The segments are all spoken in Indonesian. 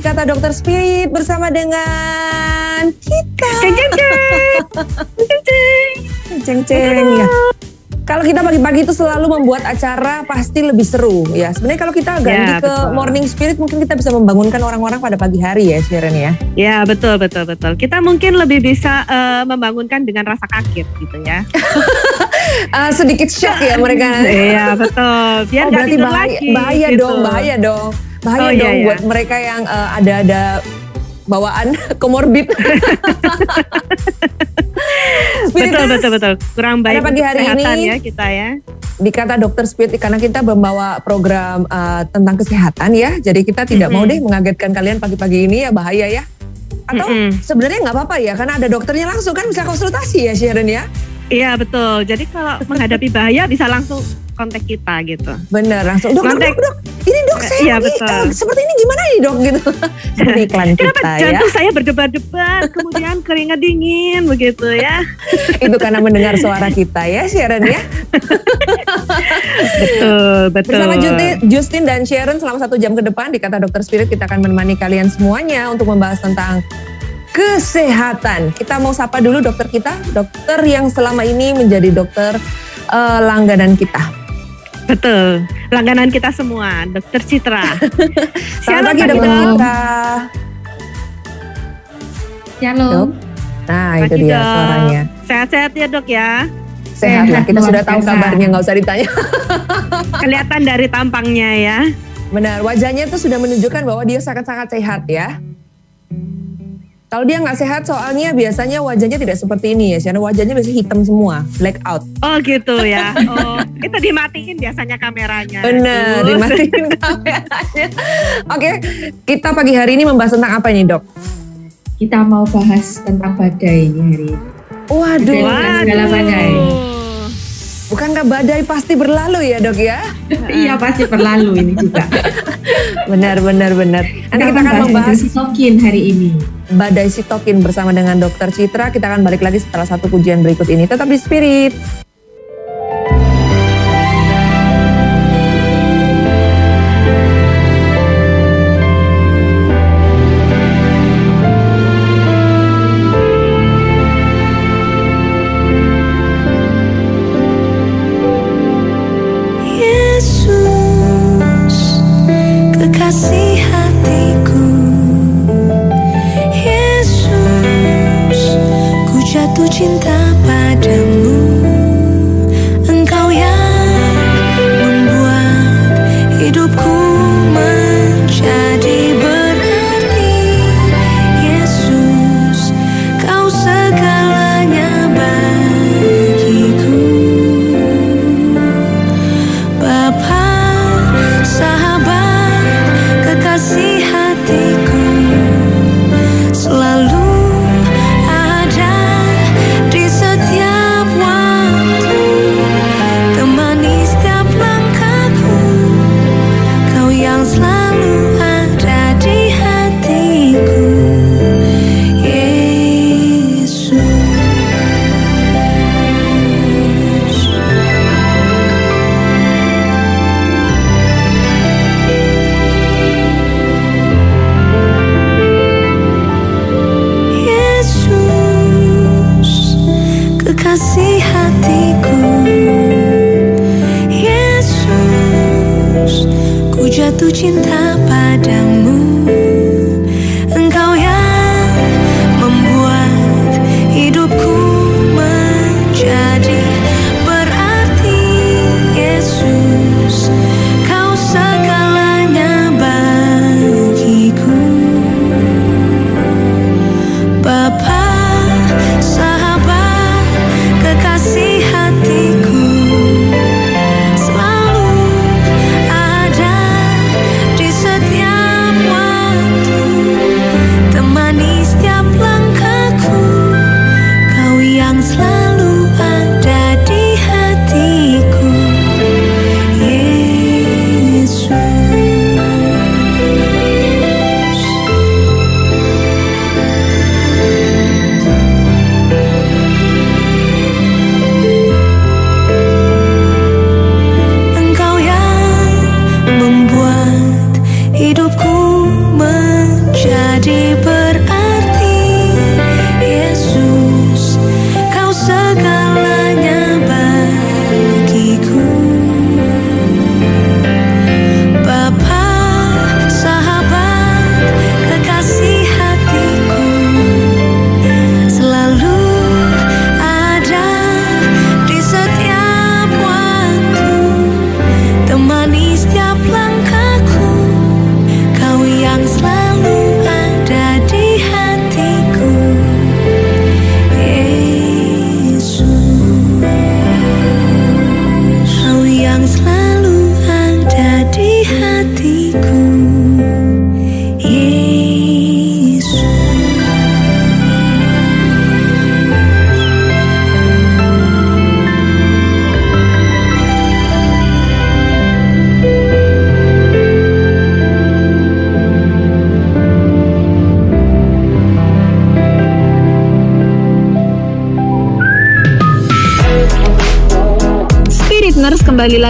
di Kata Dokter Spirit bersama dengan kita. Ceng ceng ceng. Ceng ceng. Ceng ceng ya. Kalau kita pagi-pagi itu selalu membuat acara pasti lebih seru ya. Sebenarnya kalau kita ganti Ya, ke betul. morning spirit mungkin kita bisa membangunkan orang-orang pada pagi hari ya Sharon ya. Ya betul betul betul. Kita mungkin lebih bisa eh, membangunkan dengan rasa kaget gitu ya. Ah, sedikit shock ya mereka. Iya betul. oh Biar nggak berarti bahaya, lagi. bahaya gitu. dong, bahaya dong. Bahaya Oh, iya, dong iya. buat mereka yang eh, ada-ada bawaan komorbid. Betul betul betul. Kurang baik Pada pagi hari kesehatan ini- ya kita ya. di kata dokter spirit karena kita membawa program uh, tentang kesehatan ya jadi kita tidak mau Mm-mm. deh mengagetkan kalian pagi-pagi ini ya bahaya ya atau Mm-mm. sebenarnya nggak apa-apa ya karena ada dokternya langsung kan bisa konsultasi ya Sharon ya Iya betul. Jadi kalau menghadapi bahaya bisa langsung kontak kita gitu. bener langsung dok dok, Kontak- dok dok ini dok saya Iya, lagi, betul. eh, seperti ini gimana nih dok gitu seperti iklan Kenapa kita ya jantung saya berdebar-debar, kemudian keringat dingin begitu ya. itu karena mendengar suara kita ya Sharon ya Betul betul. bersama Justin, Justin dan Sharon selama satu jam ke depan di kata dokter spirit kita akan menemani kalian semuanya untuk membahas tentang kesehatan. Kita mau sapa dulu dokter kita, dokter yang selama ini menjadi dokter eh, langganan kita. Betul. Langganan kita semua, Dokter Citra. Selamat pagi dokter Dok. Citra. Shalom. Nah itu dia Dok. suaranya. Sehat-sehat ya dok ya. Sehat lah, Sehat, kita sudah tahu biasa. kabarnya, nggak usah ditanya. Kelihatan dari tampangnya ya. Benar, wajahnya itu sudah menunjukkan bahwa dia sangat-sangat sehat ya. Kalau dia nggak sehat soalnya biasanya wajahnya tidak seperti ini ya, karena wajahnya biasanya hitam semua, black out. Oh gitu ya. Oh, itu dimatiin biasanya kameranya. Benar, dimatiin kameranya. Oke, kita pagi hari ini membahas tentang apa ini dok? Kita mau bahas tentang badai ini hari ini. Waduh, Waduh. segala badai. Bukankah badai pasti berlalu ya dok ya? Iya pasti berlalu ini juga. Benar, benar, benar. Nanti kita akan membahas sitokin hari ini. badai sitokin bersama dengan dokter Citra. Kita akan balik lagi setelah satu pujian berikut ini. Tetap di spirit. Tu cinta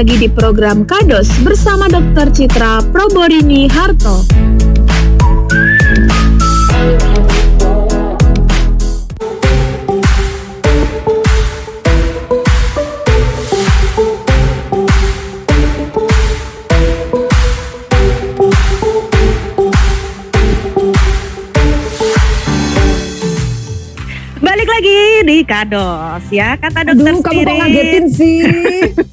lagi di program Kados bersama Dr. Citra Proborini Harto. Balik lagi di Kados ya kata dokter Aduh, kamu kok ngagetin sih?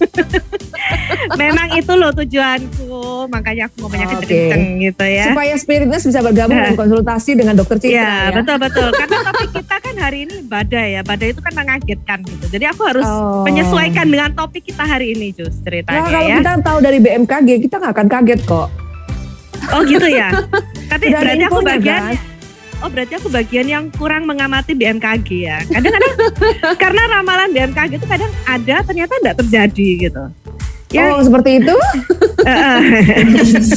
Loh tujuanku, makanya aku ngomongnya Oke. kenceng-kenceng gitu ya. Supaya spiritness bisa bergabung dan konsultasi dengan dokter Citra Iya ya. betul betul karena topik kita kan hari ini badai ya badai itu kan mengagetkan gitu jadi aku harus Oh. menyesuaikan dengan topik kita hari ini Jus Nah, ceritanya kalau ya kita tahu dari BMKG, kita nggak akan kaget kok. oh gitu ya tapi Udah berarti aku bagian kan? oh berarti aku bagian yang kurang mengamati BMKG ya kadang-kadang karena ramalan BMKG itu kadang ada ternyata tidak terjadi gitu ya Oh, seperti itu? eh, eh.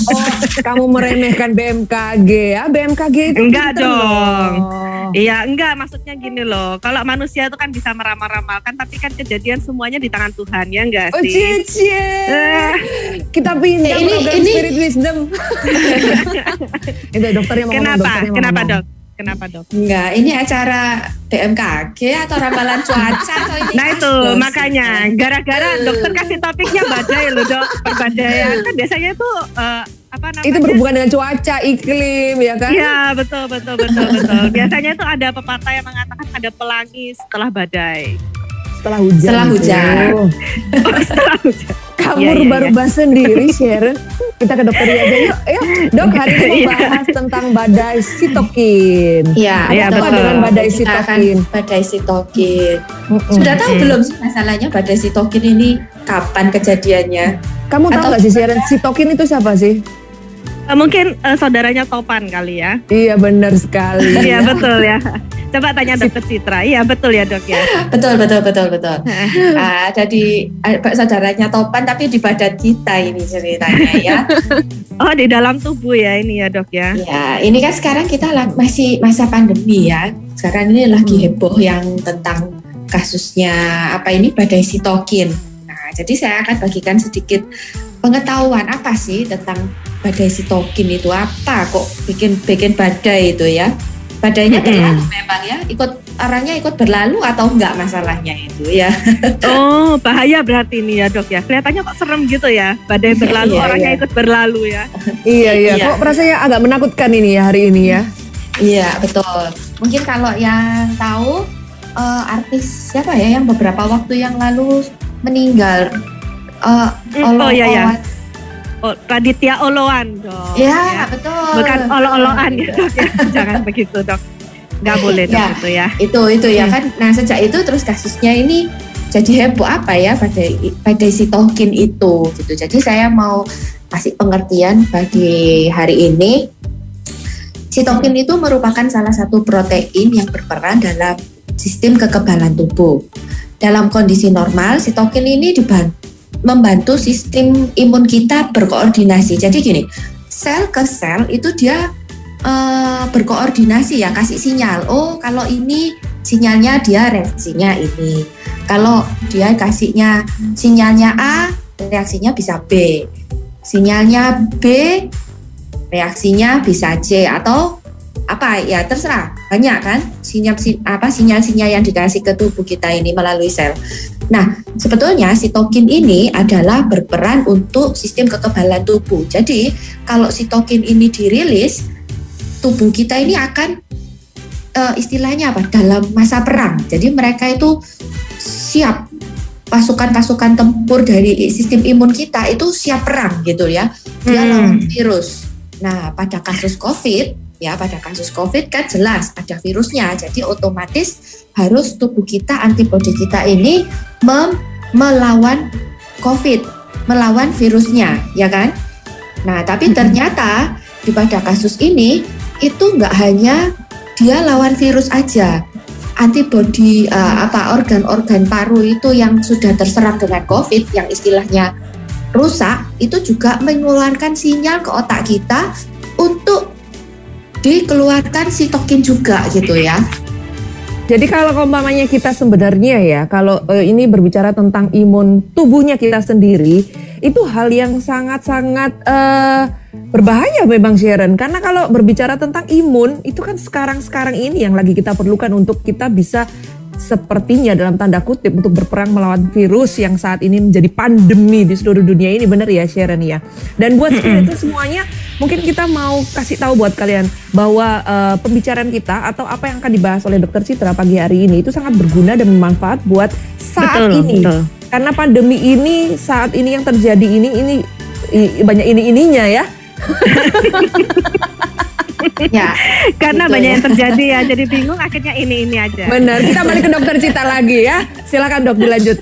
Oh, kamu meremehkan BMKG ya? BMKG itu Enggak dong. loh. Iya, enggak maksudnya gini loh. Kalau manusia itu kan bisa meramal-ramalkan, tapi kan kejadian semuanya di tangan Tuhan, ya enggak Oh, sih? cie, cie. Eh, Kita pindah Ya, ini- program ini- Spirit Wisdom. itu dokternya mau ngomong, kenapa? dokternya mau Kenapa ngomong. dok? Kenapa dok? Enggak, ini acara BMKG atau ramalan cuaca atau ini Nah itu makanya gara-gara dokter kasih topiknya badai loh dok, perbadaian kan biasanya itu eh, apa namanya? Itu berhubungan dengan cuaca, iklim, ya kan? Iya betul betul betul betul. Biasanya itu ada pepatah yang mengatakan ada pelangi setelah badai. Setelah hujan. Setelah itu. hujan. Oh, setelah hujan. Kamu Iya, iya, rubah-rubah sendiri, Sharon. Kita ke dokter aja yuk. Yuk, dok hari ini Iya. mau bahas tentang badai sitokin. Iya, Iya, Apa betul. dengan badai Kita akan sitokin? badai sitokin. Mm-mm. Sudah tahu belum sih masalahnya badai sitokin ini kapan kejadiannya? Kamu tahu Atau- nggak sih Sharon, sitokin itu siapa sih? Eh, mungkin eh, saudaranya Topan kali ya. Iya benar sekali. Iya betul ya. Coba tanya dokter Citra. Iya betul ya dok ya. Betul, betul, betul, betul. Ah, Ada di ah, saudaranya Topan tapi di badan kita ini ceritanya ya. Oh di dalam tubuh ya ini ya dok ya. Ya, ini kan sekarang kita masih masa pandemi ya. Sekarang ini lagi Hmm. heboh yang tentang kasusnya apa ini badai sitokin. Nah, jadi saya akan bagikan sedikit pengetahuan apa sih tentang badai sitokin itu apa kok bikin bikin badai itu ya. Badainya berlalu memang ya, ikut orangnya ikut berlalu atau enggak masalahnya itu ya. Oh bahaya berarti ini ya dok ya. Kelihatannya kok serem gitu ya. Badai berlalu Iya, orangnya iya. ikut berlalu ya. Iya iya. Iya. Kok rasanya agak menakutkan ini ya hari ini ya? Iya betul. Mungkin kalau yang tahu eh, artis siapa ya yang beberapa waktu yang lalu meninggal. Eh, Hmm, oh iya ya. Oh, Raditya Oloan dok. Ya, betul. Bukan olo-oloan ya ya. Jangan begitu dok. Nggak boleh dok Ya. itu ya. Itu itu ya kan. Nah sejak itu terus kasusnya ini jadi heboh apa ya pada pada sitokin itu gitu. Jadi saya mau kasih pengertian bagi hari ini. Sitokin itu merupakan salah satu protein yang berperan dalam sistem kekebalan tubuh. Dalam kondisi normal, sitokin ini diban- membantu sistem imun kita berkoordinasi. Jadi gini, sel ke sel itu dia eh, berkoordinasi ya, kasih sinyal. Oh, kalau ini sinyalnya dia reaksinya ini. Kalau dia kasihnya sinyalnya A, reaksinya bisa B. Sinyalnya B, reaksinya bisa C atau apa ya terserah banyak kan sinyal si- apa sinyal-sinyal yang dikasih ke tubuh kita ini melalui sel. Nah sebetulnya sitokin ini adalah berperan untuk sistem kekebalan tubuh. Jadi kalau sitokin ini dirilis, tubuh kita ini akan eh, istilahnya apa dalam masa perang. Jadi mereka itu siap pasukan-pasukan tempur dari sistem imun kita itu siap perang gitu ya. Dia Hmm. lawan virus. Nah, pada kasus COVID ya pada kasus COVID kan jelas ada virusnya. Jadi otomatis harus tubuh kita antibodi kita ini mem- melawan COVID, melawan virusnya, ya kan? Nah, tapi ternyata di pada kasus ini itu nggak hanya dia lawan virus aja. Antibodi eh, apa organ-organ paru itu yang sudah terserang dengan COVID yang istilahnya rusak itu juga mengeluarkan sinyal ke otak kita untuk dikeluarkan sitokin juga gitu ya. Jadi kalau umpamanya kita sebenarnya ya, kalau eh, ini berbicara tentang imun tubuhnya kita sendiri, itu hal yang sangat-sangat eh, berbahaya memang Sharon. Karena kalau berbicara tentang imun, itu kan sekarang-sekarang ini yang lagi kita perlukan untuk kita bisa sepertinya dalam tanda kutip untuk berperang melawan virus yang saat ini menjadi pandemi di seluruh dunia ini benar ya Sharon ya. Dan buat itu semuanya mungkin kita mau kasih tahu buat kalian bahwa eh, pembicaraan kita atau apa yang akan dibahas oleh Dokter Citra pagi hari ini itu sangat berguna dan bermanfaat buat saat Betul, ini. betul. Karena pandemi ini saat ini yang terjadi ini ini i- banyak ini ininya ya. Ya, Karena Betul. banyak yang terjadi ya, jadi bingung akhirnya ini ini aja. Benar. Kita balik ke Dokter Citra lagi ya. Silakan Dok dilanjut.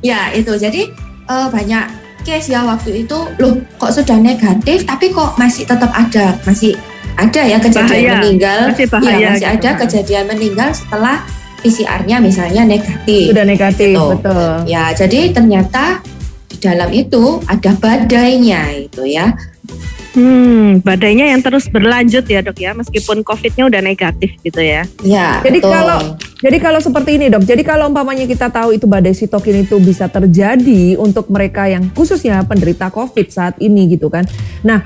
ya itu. Jadi eh, banyak case ya waktu itu loh kok sudah negatif tapi kok masih tetap ada, masih ada ya kejadian Bahaya. meninggal. Masih Iya, bahaya masih gitu. ada kejadian meninggal setelah PCR-nya misalnya negatif. Sudah negatif, Gitu. betul. Ya, jadi ternyata di dalam itu ada badainya itu ya. Hmm, badainya yang terus berlanjut ya dok ya, meskipun COVID-nya udah negatif gitu ya. Ya, Jadi betul. kalau jadi kalau seperti ini dok, jadi kalau umpamanya kita tahu itu badai sitokin itu bisa terjadi untuk mereka yang khususnya penderita COVID saat ini gitu kan. Nah,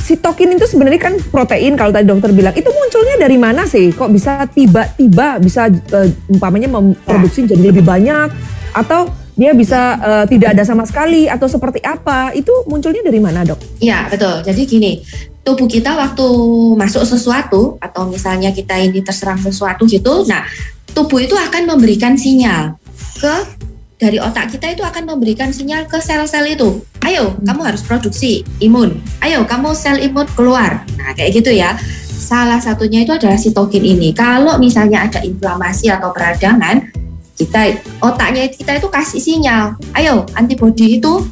sitokin itu sebenarnya kan protein kalau tadi dokter bilang itu munculnya dari mana sih? Kok bisa tiba-tiba bisa eh, umpamanya memproduksi jadi lebih banyak atau dia bisa eh, tidak ada sama sekali atau seperti apa? Itu munculnya dari mana dok? Iya betul. Jadi gini, tubuh kita waktu masuk sesuatu atau misalnya kita ini terserang sesuatu gitu, nah tubuh itu akan memberikan sinyal ke dari otak kita itu akan memberikan sinyal ke sel-sel itu. Ayo, kamu harus produksi imun. Ayo, kamu sel imun keluar. Nah kayak gitu ya. Salah satunya itu adalah sitokin ini. Kalau misalnya ada inflamasi atau peradangan, kita otaknya kita itu kasih sinyal. Ayo, antibodi itu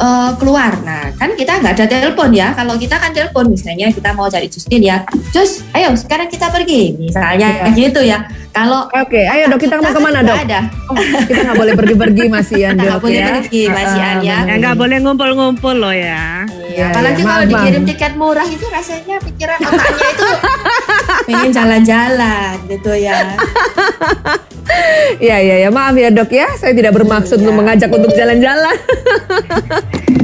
eh, keluar. Nah, kan kita nggak ada telepon ya. Kalau kita kan telepon, misalnya kita mau cari Justin ya. Jus, ayo sekarang kita pergi. Misalnya gitu ya. Kalau Oke, ayo dok kita mau ke mana dok? Ada. Oh, kita nggak boleh pergi-pergi masih ya Kita nggak dok boleh ya. pergi, Mas Ah, Ian, ya. Ya nggak boleh ngumpul-ngumpul loh ya. Iya, Apalagi iya, kalau maaf, dikirim tiket murah itu rasanya pikiran otaknya itu pengen jalan-jalan gitu ya. Iya iya ya maaf ya dok ya saya tidak bermaksud Iya. untuk mengajak untuk jalan-jalan.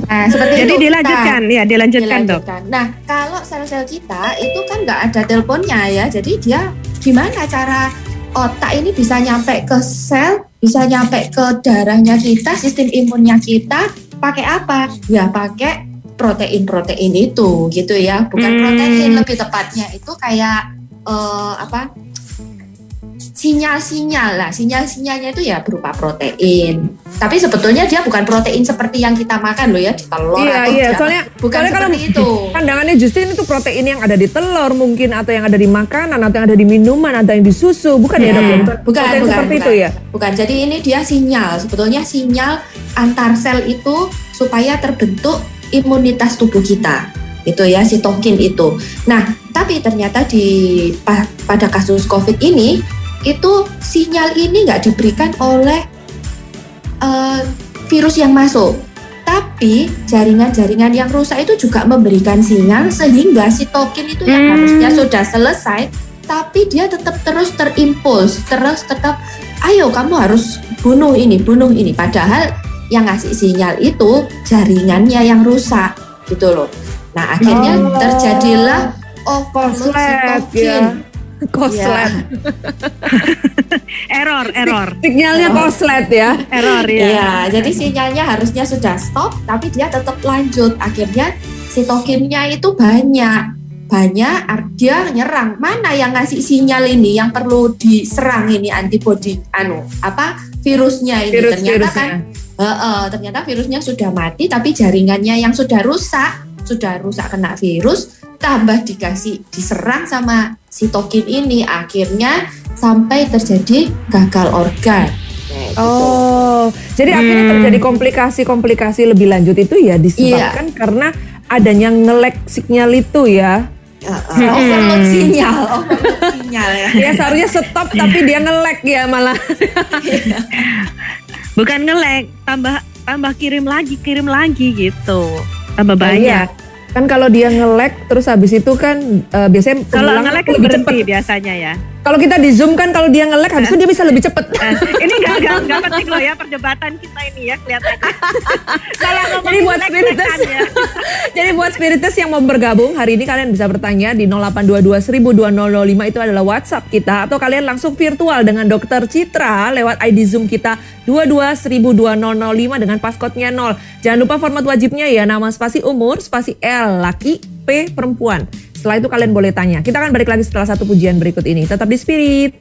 Nah, seperti Jadi itu. dilanjutkan, ya dilanjutkan dok. Dilanjutkan. Nah, kalau sel-sel kita itu kan nggak ada teleponnya ya, jadi dia gimana cara otak ini bisa nyampe ke sel, bisa nyampe ke darahnya kita, sistem imunnya kita, pakai apa? Ya pakai protein-protein itu, gitu ya. Bukan Hmm. protein, lebih tepatnya itu kayak eh, apa? Sinyal-sinyal lah, sinyal-sinyalnya itu ya berupa protein. Tapi sebetulnya dia bukan protein seperti yang kita makan loh ya di telur Iya atau iya soalnya bukan soalnya kalau seperti itu. pandangannya Justin itu protein yang ada di telur mungkin atau yang ada di makanan atau yang ada di minuman atau yang di susu bukan ya dok? Nah, ya? bukan, protein bukan, seperti bukan. itu ya? Bukan. Jadi ini dia sinyal. Sebetulnya sinyal antar sel itu supaya terbentuk imunitas tubuh kita. Itu ya sitokin itu. Nah, tapi ternyata di pa- pada kasus COVID ini itu sinyal ini nggak diberikan oleh eh, virus yang masuk. Tapi jaringan-jaringan yang rusak itu juga memberikan sinyal sehingga sitokin itu yang Hmm. harusnya sudah selesai, tapi dia tetap terus terimpuls, terus tetap, ayo kamu harus bunuh ini, bunuh ini. Padahal yang ngasih sinyal itu jaringannya yang rusak, gitu loh. Nah, akhirnya Oh. terjadilah overload sitokin. ya. Koslet. Error, error, Sinyalnya koslet ya. error ya. Iya, jadi sinyalnya harusnya sudah stop, tapi dia tetap lanjut. Akhirnya sitokinnya itu banyak, banyak. Dia nyerang. Mana yang ngasih sinyal ini, yang perlu diserang ini antibody, anu apa virusnya ini? Virus ternyata kan, virusnya. Heeh, ternyata virusnya sudah mati, tapi jaringannya yang sudah rusak, sudah rusak kena virus, tambah dikasih diserang sama sitokin ini, akhirnya sampai terjadi gagal organ. Nah, gitu. Oh, jadi akhirnya Hmm. terjadi komplikasi-komplikasi lebih lanjut itu ya disebabkan karena adanya ngelek sinyal itu ya. Heeh, overload sinyal, overload sinyal ya. Ya seharusnya stop tapi dia ngelek ya malah. Bukan ngelek, tambah tambah kirim lagi, kirim lagi gitu. Tambah Iya. Kan kalau dia ngelek terus habis itu kan eh, biasanya Kalau pengulangan ngelek kan lebih berhenti cepet. biasanya ya. Kalau kita di zoom kan kalau dia ngelek habis itu dia bisa lebih cepet. Nah, ini nggak nggak nggak penting loh ya perdebatan kita ini ya kelihatannya. Kalau Jadi buat spiritus, ngelekan ya. jadi buat spiritus yang mau bergabung hari ini kalian bisa bertanya di 0822 itu adalah WhatsApp kita atau kalian langsung virtual dengan Dokter Citra lewat ID Zoom kita 22 dengan passcode-nya 0. Jangan lupa format wajibnya ya nama spasi umur, spasi L laki, P perempuan. Setelah itu kalian boleh tanya. Kita akan balik lagi setelah satu pujian berikut ini. Tetap di Spirit.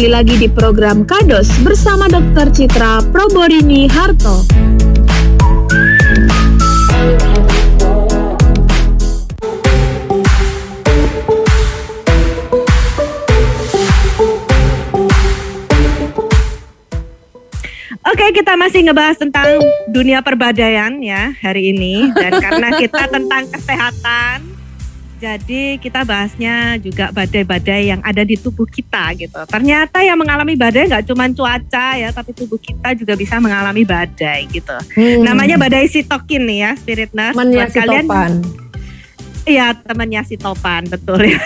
Kembali lagi di program Kados bersama Dr. Citra Proborini Harto. Oke, kita masih ngebahas tentang dunia perbadaian ya hari ini dan karena kita tentang kesehatan, jadi kita bahasnya juga badai-badai yang ada di tubuh kita gitu. Ternyata yang mengalami badai nggak cuma cuaca ya, tapi tubuh kita juga bisa mengalami badai gitu. Hmm. Namanya badai sitokin nih ya, spirit nurse. temannya Buat si Topan. Iya, temannya si Topan, betul ya.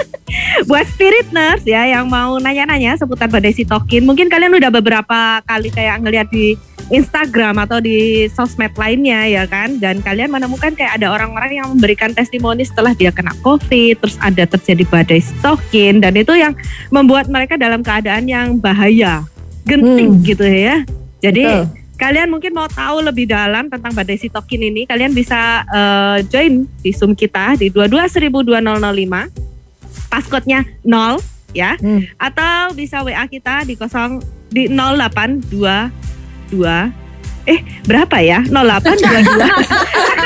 Buat spirit nurse ya yang mau nanya-nanya seputar badai sitokin, mungkin kalian udah beberapa kali kayak ngeliat di Instagram atau di sosmed lainnya ya kan, dan kalian menemukan kayak ada orang-orang yang memberikan testimoni setelah dia kena COVID, terus ada terjadi badai sitokin, dan itu yang membuat mereka dalam keadaan yang bahaya, genting Hmm. gitu ya. Jadi Betul. kalian mungkin mau tahu lebih dalam tentang badai sitokin ini, kalian bisa eh, join di Zoom kita di 22.2005, passcode-nya 0 ya, Hmm. atau bisa WA kita di 0 di 0822 eh berapa ya? 0822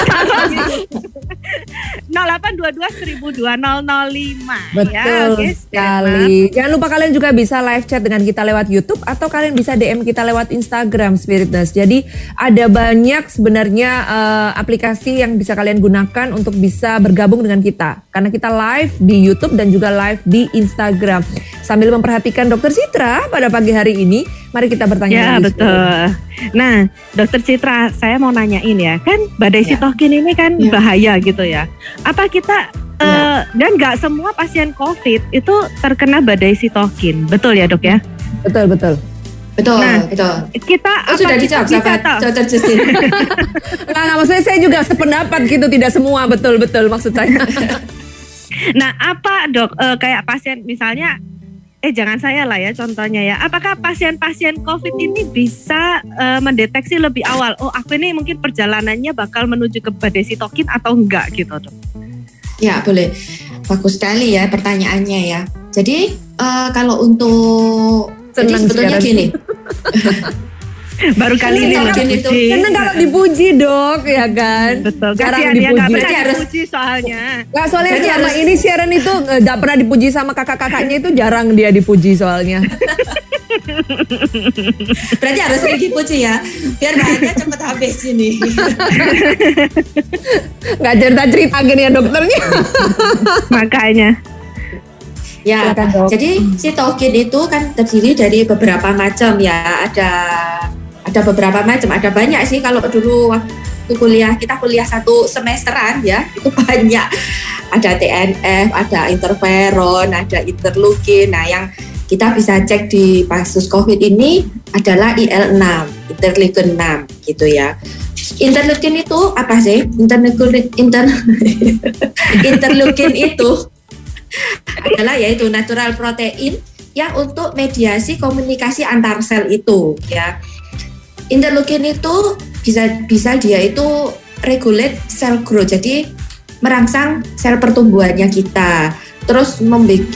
0822 1002 Betul ya, oke, sekali. Jangan lupa kalian juga bisa live chat dengan kita lewat YouTube atau kalian bisa DM kita lewat Instagram Spiritness. Jadi ada banyak sebenarnya eh, aplikasi yang bisa kalian gunakan untuk bisa bergabung dengan kita. Karena kita live di YouTube dan juga live di Instagram. Sambil memperhatikan Dokter Citra pada pagi hari ini, mari kita bertanya Ya lagi, betul. Nah, Dokter Citra, saya mau nanyain ya, kan badai Ya. sitokin ini kan Ya. bahaya gitu ya. Apa kita eh, dan nggak semua pasien COVID itu terkena badai sitokin, betul ya dok ya? Betul, betul. Betul, Nah, betul. Kita Oh, apa sudah kita dijawab sama tahu? Dr. Justin. Nah, nah, maksudnya saya juga sependapat gitu, tidak semua betul-betul maksud saya. Nah, apa dok eh, kayak pasien misalnya eh jangan saya lah ya contohnya ya. Apakah pasien-pasien COVID ini bisa eh, mendeteksi lebih awal? Oh, aku ini mungkin perjalanannya bakal menuju ke badai sitokin atau enggak gitu, Dok? Ya, boleh. Bagus sekali ya pertanyaannya ya. Jadi eh, kalau untuk jadi Senang sebetulnya siaran. gini, Baru kali ini Sitokin loh itu. dipuji. Seneng kalau dipuji dok, ya kan? Betul, Jarang dipuji. pernah Berarti harus- dipuji soalnya. Nggak soalnya Berarti selama harus- ini Sharon itu nggak pernah dipuji sama kakak-kakaknya itu jarang dia dipuji soalnya. berarti harus sering dipuji ya, biar bahannya cepat habis ini. Nggak cerita-cerita gini ya dokternya. Makanya. Ya, Silakan, Dok. jadi sitokin itu kan terdiri dari beberapa macam ya. Ada ada beberapa macam, ada banyak sih kalau dulu waktu kuliah kita kuliah satu semesteran ya itu banyak. Ada TNF, ada interferon, ada interleukin. Nah, yang kita bisa cek di kasus COVID ini adalah IL6, interleukin 6 gitu ya. Interleukin itu apa sih? Interleukin inter, interleukin itu adalah yaitu natural protein yang untuk mediasi komunikasi antar sel itu ya. Interleukin itu bisa bisa dia itu regulate cell growth. Jadi merangsang sel pertumbuhannya kita. Terus membuat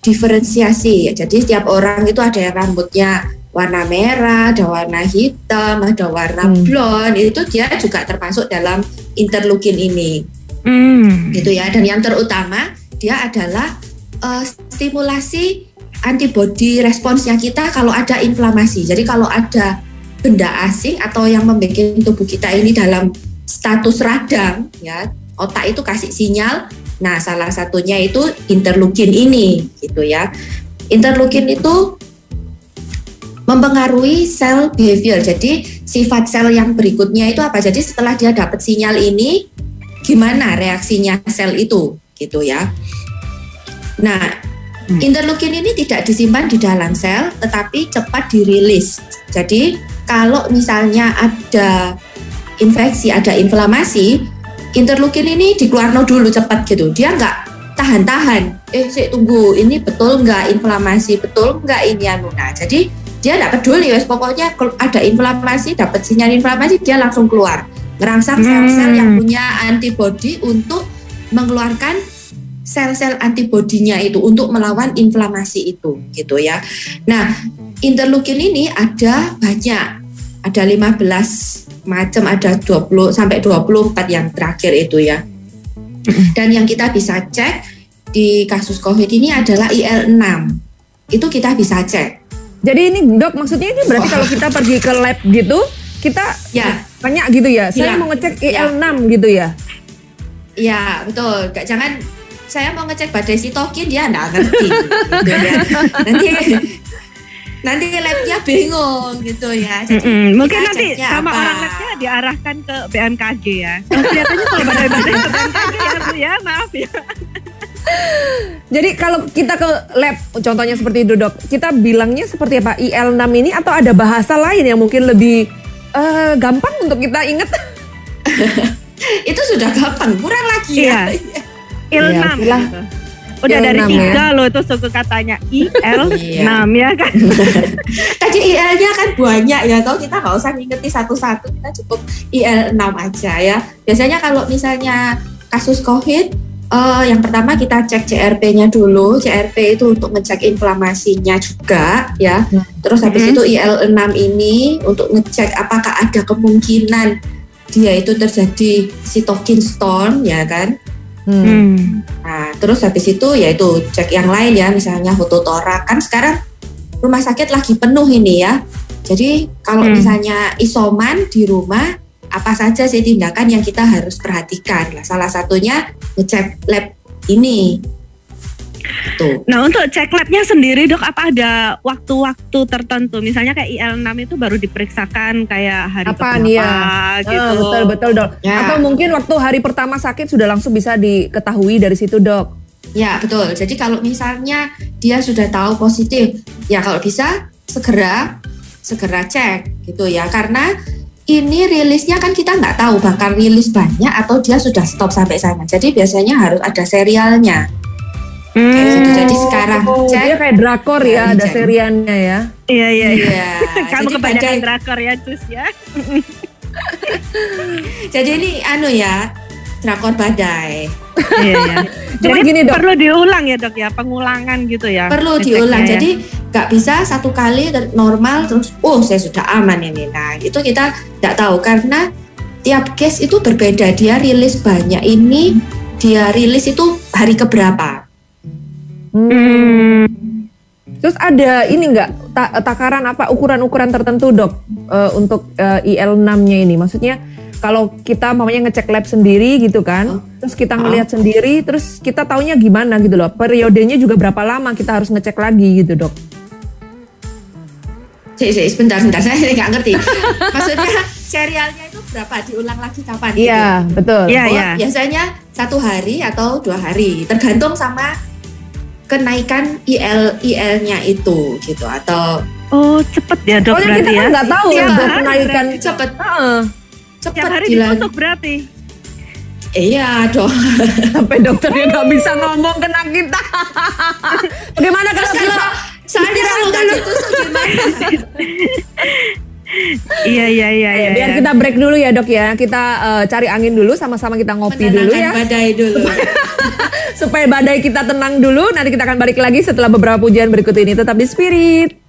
diferensiasi. Jadi setiap orang itu ada yang rambutnya warna merah, ada warna hitam, ada warna Hmm. blonde. Itu dia juga termasuk dalam interleukin ini Hmm. gitu ya dan yang terutama dia adalah eh, stimulasi antibody responsnya kita kalau ada inflamasi jadi kalau ada benda asing atau yang membuat tubuh kita ini dalam status radang ya otak itu kasih sinyal nah salah satunya itu interleukin ini gitu ya interleukin itu mempengaruhi sel behavior jadi sifat sel yang berikutnya itu apa jadi setelah dia dapat sinyal ini gimana reaksinya sel itu gitu ya. Nah, Hmm. interleukin ini tidak disimpan di dalam sel tetapi cepat dirilis. Jadi kalau misalnya ada infeksi, ada inflamasi, interleukin ini dikeluarkan dulu cepat gitu. Dia nggak tahan-tahan. Eh, sih tunggu, ini betul nggak inflamasi, betul nggak ini anu. Nah, jadi dia nggak peduli, wes pokoknya kalau ada inflamasi, dapat sinyal inflamasi, dia langsung keluar, ngerangsang Hmm. sel-sel yang punya antibodi untuk mengeluarkan sel-sel antibodinya itu untuk melawan inflamasi itu gitu ya. Nah, interleukin ini ada banyak. Ada 15 macam, ada 20 sampai 24 yang terakhir itu ya. Dan yang kita bisa cek di kasus COVID ini adalah IL6. Itu kita bisa cek. Jadi ini dok maksudnya ini berarti kalau kita pergi ke lab gitu kita Ya, tanya gitu ya. Saya Iya. mau ngecek Iya. IL6 gitu ya. Iya betul. Gak jangan saya mau ngecek badai sitokin dia nggak ngerti gitu ya. Nanti nanti labnya bingung gitu ya. Jadi Mm-mm. Mungkin kita nanti sama apa? orang labnya diarahkan ke BMKG ya. Oh, kelihatannya kalau badai-badai ke BMKG ya, Bu ya, maaf ya. Jadi kalau kita ke lab contohnya seperti itu dok, kita bilangnya seperti apa IL6 ini atau ada bahasa lain yang mungkin lebih eh, gampang untuk kita ingat? itu sudah gampang kurang lagi ya. IL6 Iya, gitu. Udah dari IL6 tiga loh itu suku katanya IL6 Iya. ya kan. Tadi IL-nya kan banyak ya, tau kita nggak usah ngingeti satu-satu, kita cukup IL6 aja ya. Biasanya kalau misalnya kasus COVID, eh, yang pertama kita cek CRP-nya dulu. CRP itu untuk ngecek inflamasinya juga ya. Terus habis Mhm. itu IL6 ini untuk ngecek apakah ada kemungkinan dia itu terjadi cytokine storm ya kan. Hmm. Nah, terus habis itu yaitu cek yang lain ya, misalnya fototorak. Kan sekarang rumah sakit lagi penuh ini ya. Jadi kalau Hmm. misalnya isoman di rumah, apa saja sih tindakan yang kita harus perhatikan? Nah, salah satunya ngecek lab ini. Tuh. Nah untuk cek labnya sendiri dok apa ada waktu-waktu tertentu misalnya kayak IL6 itu baru diperiksakan kayak hari Apaan, keberapa iya. gitu. Ah, betul betul dok. Ya. Atau mungkin waktu hari pertama sakit sudah langsung bisa diketahui dari situ dok. Ya, betul. Jadi kalau misalnya dia sudah tahu positif, ya kalau bisa segera segera cek gitu ya. Karena ini rilisnya kan kita nggak tahu bakal rilis banyak atau dia sudah stop sampai sana. Jadi biasanya harus ada serialnya. Kayak Hmm, gitu. Jadi sekarang Oh, cek. dia kayak drakor ya, ada cek. seriannya ya. Iya iya iya. Iya. Kamu jadi kebanyakan badai- drakor ya Cus ya. Jadi ini anu ya, drakor badai. Iya iya. Cuma Jadi gini, Dok. perlu diulang ya dok ya pengulangan gitu ya. Perlu diulang. ya. Jadi nggak bisa satu kali normal terus oh saya sudah aman ini. Nah, itu kita nggak tahu karena tiap case itu berbeda. Dia rilis banyak ini dia rilis itu hari keberapa. Hmm. Terus ada ini enggak takaran apa ukuran-ukuran tertentu dok eh, untuk eh, IL6-nya ini? Maksudnya kalau kita mamanya ngecek lab sendiri gitu kan, terus kita ngelihat sendiri, terus kita taunya gimana gitu loh? Periodenya juga berapa lama kita harus ngecek lagi gitu dok? Sik, sebentar, sebentar. Saya nggak ngerti. Maksudnya serialnya itu berapa? Diulang lagi kapan? gitu? Iya betul. Iya Oh, iya. biasanya satu hari atau dua hari, tergantung sama kenaikan IL IL-nya itu gitu atau Oh cepet ya dok Soalnya berarti kita ya. kan nggak tahu Tiap untuk hari kenaikan. berarti. cepet Heeh. Tiap cepet hari bilang. ditusuk berarti. Iya dong. sampai dokternya nggak bisa ngomong kena kita. Bagaimana kalau kalau soalnya kalau nggak ditusuk gimana? Iya iya iya Eh, iya. biar iya. kita break dulu ya dok ya. Kita eh, cari angin dulu, sama-sama kita ngopi dulu Menenangkan ya. badai dulu. Supaya badai kita tenang dulu. Nanti kita akan balik lagi setelah beberapa pujian berikut ini. Tetap di Spirit.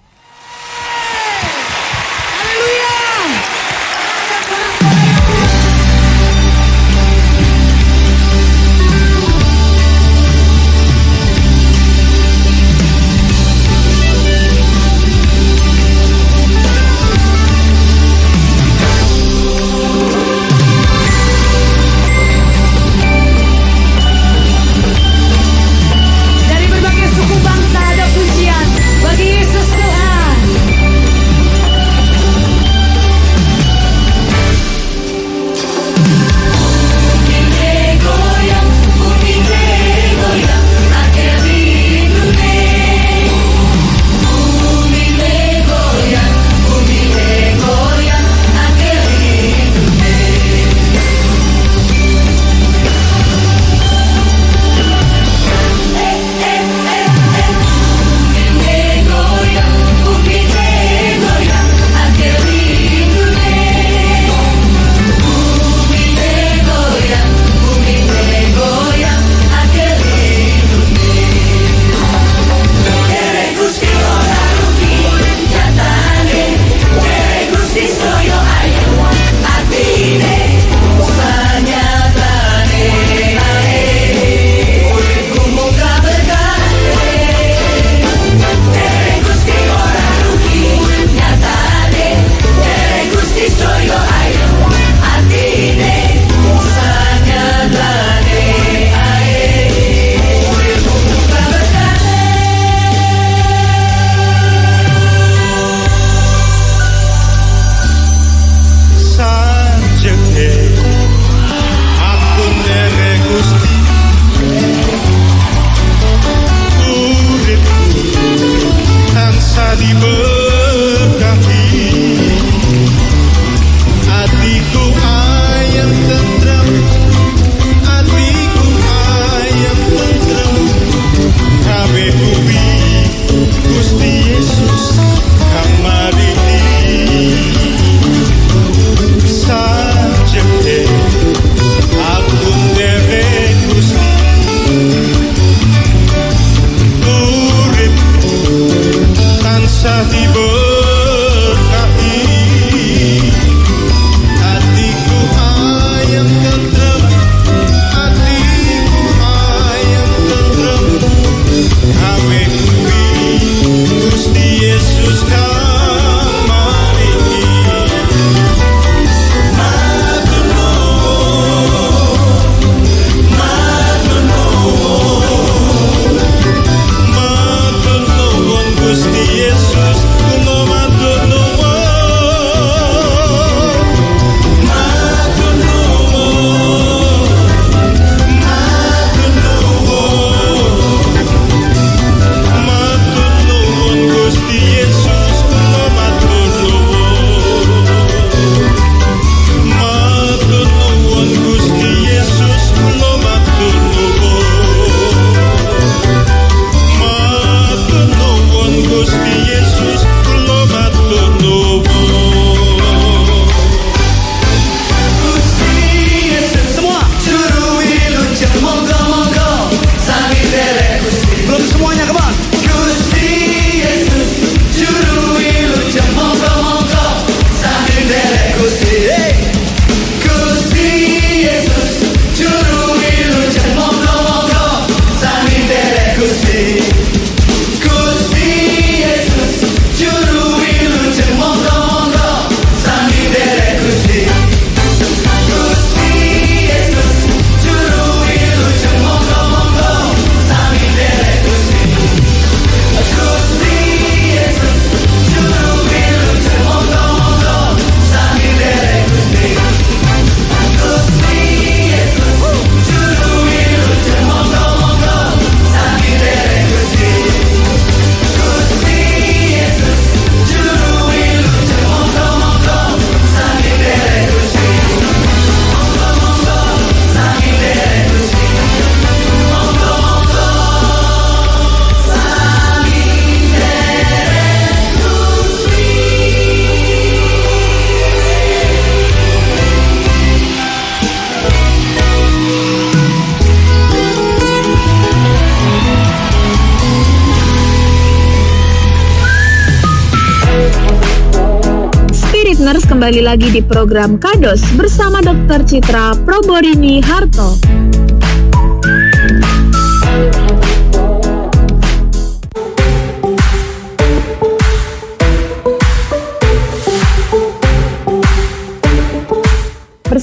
Program Kados bersama Dr. Citra Proborini Harto.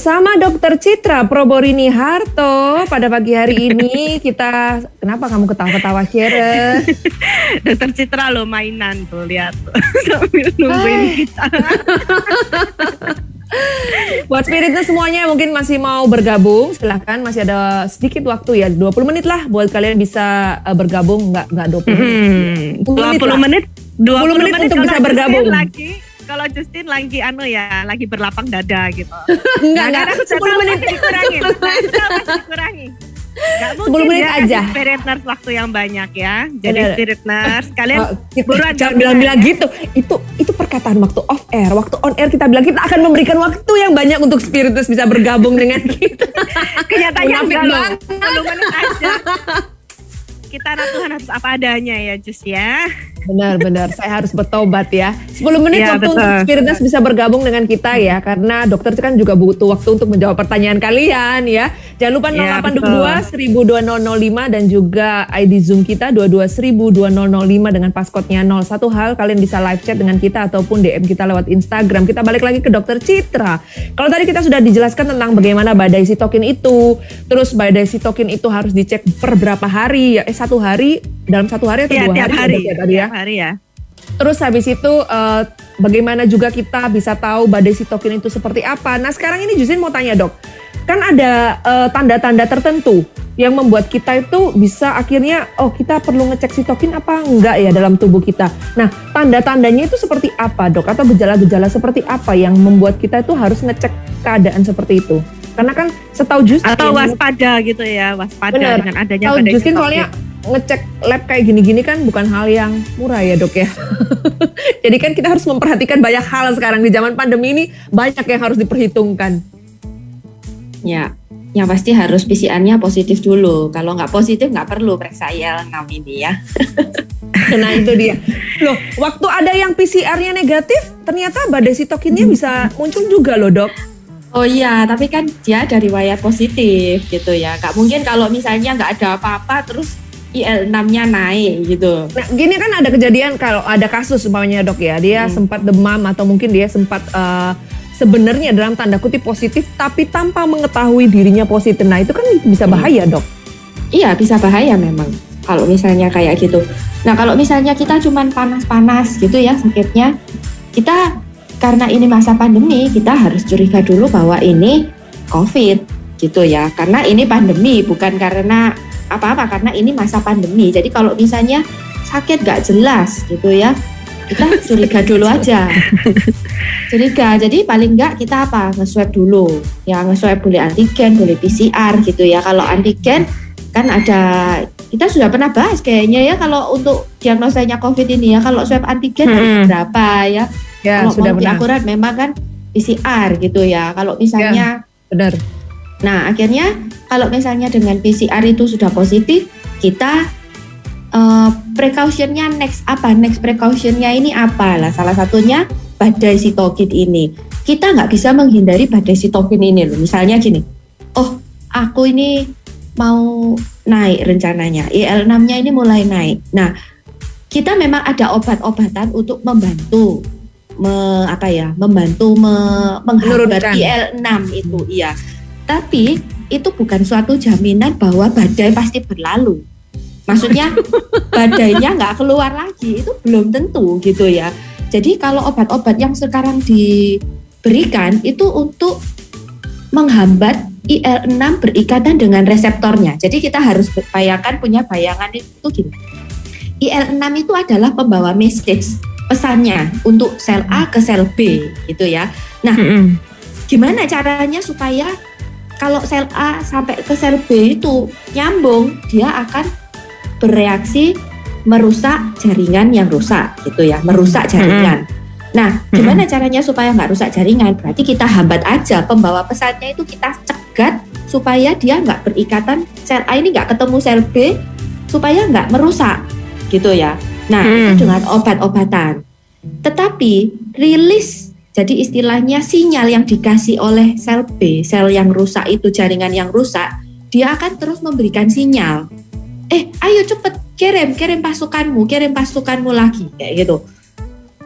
Bersama Dokter Citra Proborini Harto pada pagi hari ini kita kenapa kamu ketawa-ketawa Sharon? Dokter Citra lo mainan tuh lihat sambil nungguin kita. Buat spiritnya semuanya mungkin masih mau bergabung, silahkan masih ada sedikit waktu ya, 20 menit lah buat kalian bisa uh, bergabung, nggak nggak 20 menit. Hmm, 20 20 menit, 20 menit untuk kalau bisa bergabung. Lagi kalau Justin lagi anu ya, lagi berlapang dada gitu. Enggak, enggak, Nah, karena 10 menit. Nah, itu masih dikurangi. Gak 10 menit ya, aja. Spirit nurse waktu yang banyak ya. Jadi Bener. spirit nurse, kalian Oh, buruan jangan bilang-bilang gitu. Itu itu perkataan waktu off air. Waktu on air kita bilang kita akan memberikan waktu yang banyak untuk spiritus bisa bergabung dengan kita. Kenyataannya enggak loh. banget. 10 menit aja. Kita Tuhan harus apa adanya ya Jus ya. Benar-benar, saya harus bertobat ya. 10 menit Iya, waktu betul. untuk Spiritus bisa bergabung dengan kita ya. Karena dokter kan juga butuh waktu untuk menjawab pertanyaan kalian ya. Jangan lupa Iya, 0822 102005 dan juga ID Zoom kita 22102005 dengan passcode-nya 0. Satu hal, kalian bisa live chat dengan kita ataupun DM kita lewat Instagram. Kita balik lagi ke dokter Citra. Kalau tadi kita sudah dijelaskan tentang bagaimana badai sitokin itu. Terus badai sitokin itu harus dicek per berapa hari ya. Eh satu hari, dalam satu hari atau Iya, dua tiap hari? hari. ya, ya, tadi ya? Tiap hari ya. Terus habis itu eh, bagaimana juga kita bisa tahu badai sitokin itu seperti apa? Nah sekarang ini Justin mau tanya dok, kan ada eh, tanda-tanda tertentu yang membuat kita itu bisa akhirnya oh kita perlu ngecek sitokin apa enggak ya dalam tubuh kita. Nah tanda-tandanya itu seperti apa dok? Atau gejala-gejala seperti apa yang membuat kita itu harus ngecek keadaan seperti itu? Karena kan setahu Justin Atau waspada gitu ya, waspada Bener. dengan adanya badai Justin soalnya ngecek lab kayak gini-gini kan bukan hal yang murah ya dok ya. Jadi kan kita harus memperhatikan banyak hal sekarang di zaman pandemi ini banyak yang harus diperhitungkan. Ya, yang pasti harus PCR-nya positif dulu. Kalau nggak positif nggak perlu periksa IL6 ini ya. Nah itu dia. Loh, waktu ada yang PCR-nya negatif, ternyata badai sitokinnya bisa muncul juga loh dok. Oh iya, tapi kan dia ada riwayat positif gitu ya. Nggak mungkin kalau misalnya nggak ada apa-apa terus IL6-nya naik gitu. Nah gini kan ada kejadian kalau ada kasus umpamanya dok ya, dia Hmm. sempat demam atau mungkin dia sempat eh, sebenarnya dalam tanda kutip positif tapi tanpa mengetahui dirinya positif. Nah itu kan bisa bahaya dok. Iya, bisa bahaya memang kalau misalnya kayak gitu. Nah, kalau misalnya kita cuman panas-panas gitu ya sakitnya, kita karena ini masa pandemi, kita harus curiga dulu bahwa ini COVID gitu ya. Karena ini pandemi, bukan karena apa-apa, karena ini masa pandemi. Jadi kalau misalnya sakit gak jelas gitu ya, kita curiga dulu aja. Curiga, jadi paling enggak kita apa? Nge-swab dulu. Ya nge-swab boleh antigen, boleh PCR gitu ya. Kalau antigen kan ada kita sudah pernah bahas kayaknya ya kalau untuk diagnosanya COVID ini ya kalau swab antigen Hmm. berapa ya Ya kalau sudah mau akurat memang kan PCR gitu ya kalau misalnya Benar. Nah akhirnya kalau misalnya dengan PCR itu sudah positif kita eh, precautionnya next apa? Next precautionnya ini apa? Lah salah satunya badai sitokin ini. Kita nggak bisa menghindari badai sitokin ini loh. Misalnya gini oh aku ini mau naik rencananya. IL6-nya ini mulai naik. Nah kita memang ada obat-obatan untuk membantu me, apa ya membantu me- menghambat Menurunkan. IL6 itu iya tapi itu bukan suatu jaminan bahwa badai pasti berlalu. Maksudnya badainya nggak keluar lagi itu belum tentu gitu ya. Jadi kalau obat-obat yang sekarang diberikan itu untuk menghambat IL6 berikatan dengan reseptornya. Jadi kita harus bayangkan punya bayangan itu gini. IL6 itu adalah pembawa message pesannya untuk sel A ke sel B gitu ya. Mm-mm. gimana caranya supaya kalau sel A sampai ke sel B itu nyambung, dia akan bereaksi merusak jaringan yang rusak gitu ya, merusak jaringan. Nah, gimana caranya supaya nggak rusak jaringan? Berarti kita hambat aja pembawa pesannya itu kita cegat supaya dia nggak berikatan sel A ini nggak ketemu sel B supaya nggak merusak gitu ya. Nah, Hmm. itu dengan obat-obatan. Tetapi rilis Jadi istilahnya sinyal yang dikasih oleh sel B, sel yang rusak itu jaringan yang rusak, dia akan terus memberikan sinyal. Eh, ayo cepet kirim, kirim pasukanmu, kirim pasukanmu lagi kayak gitu.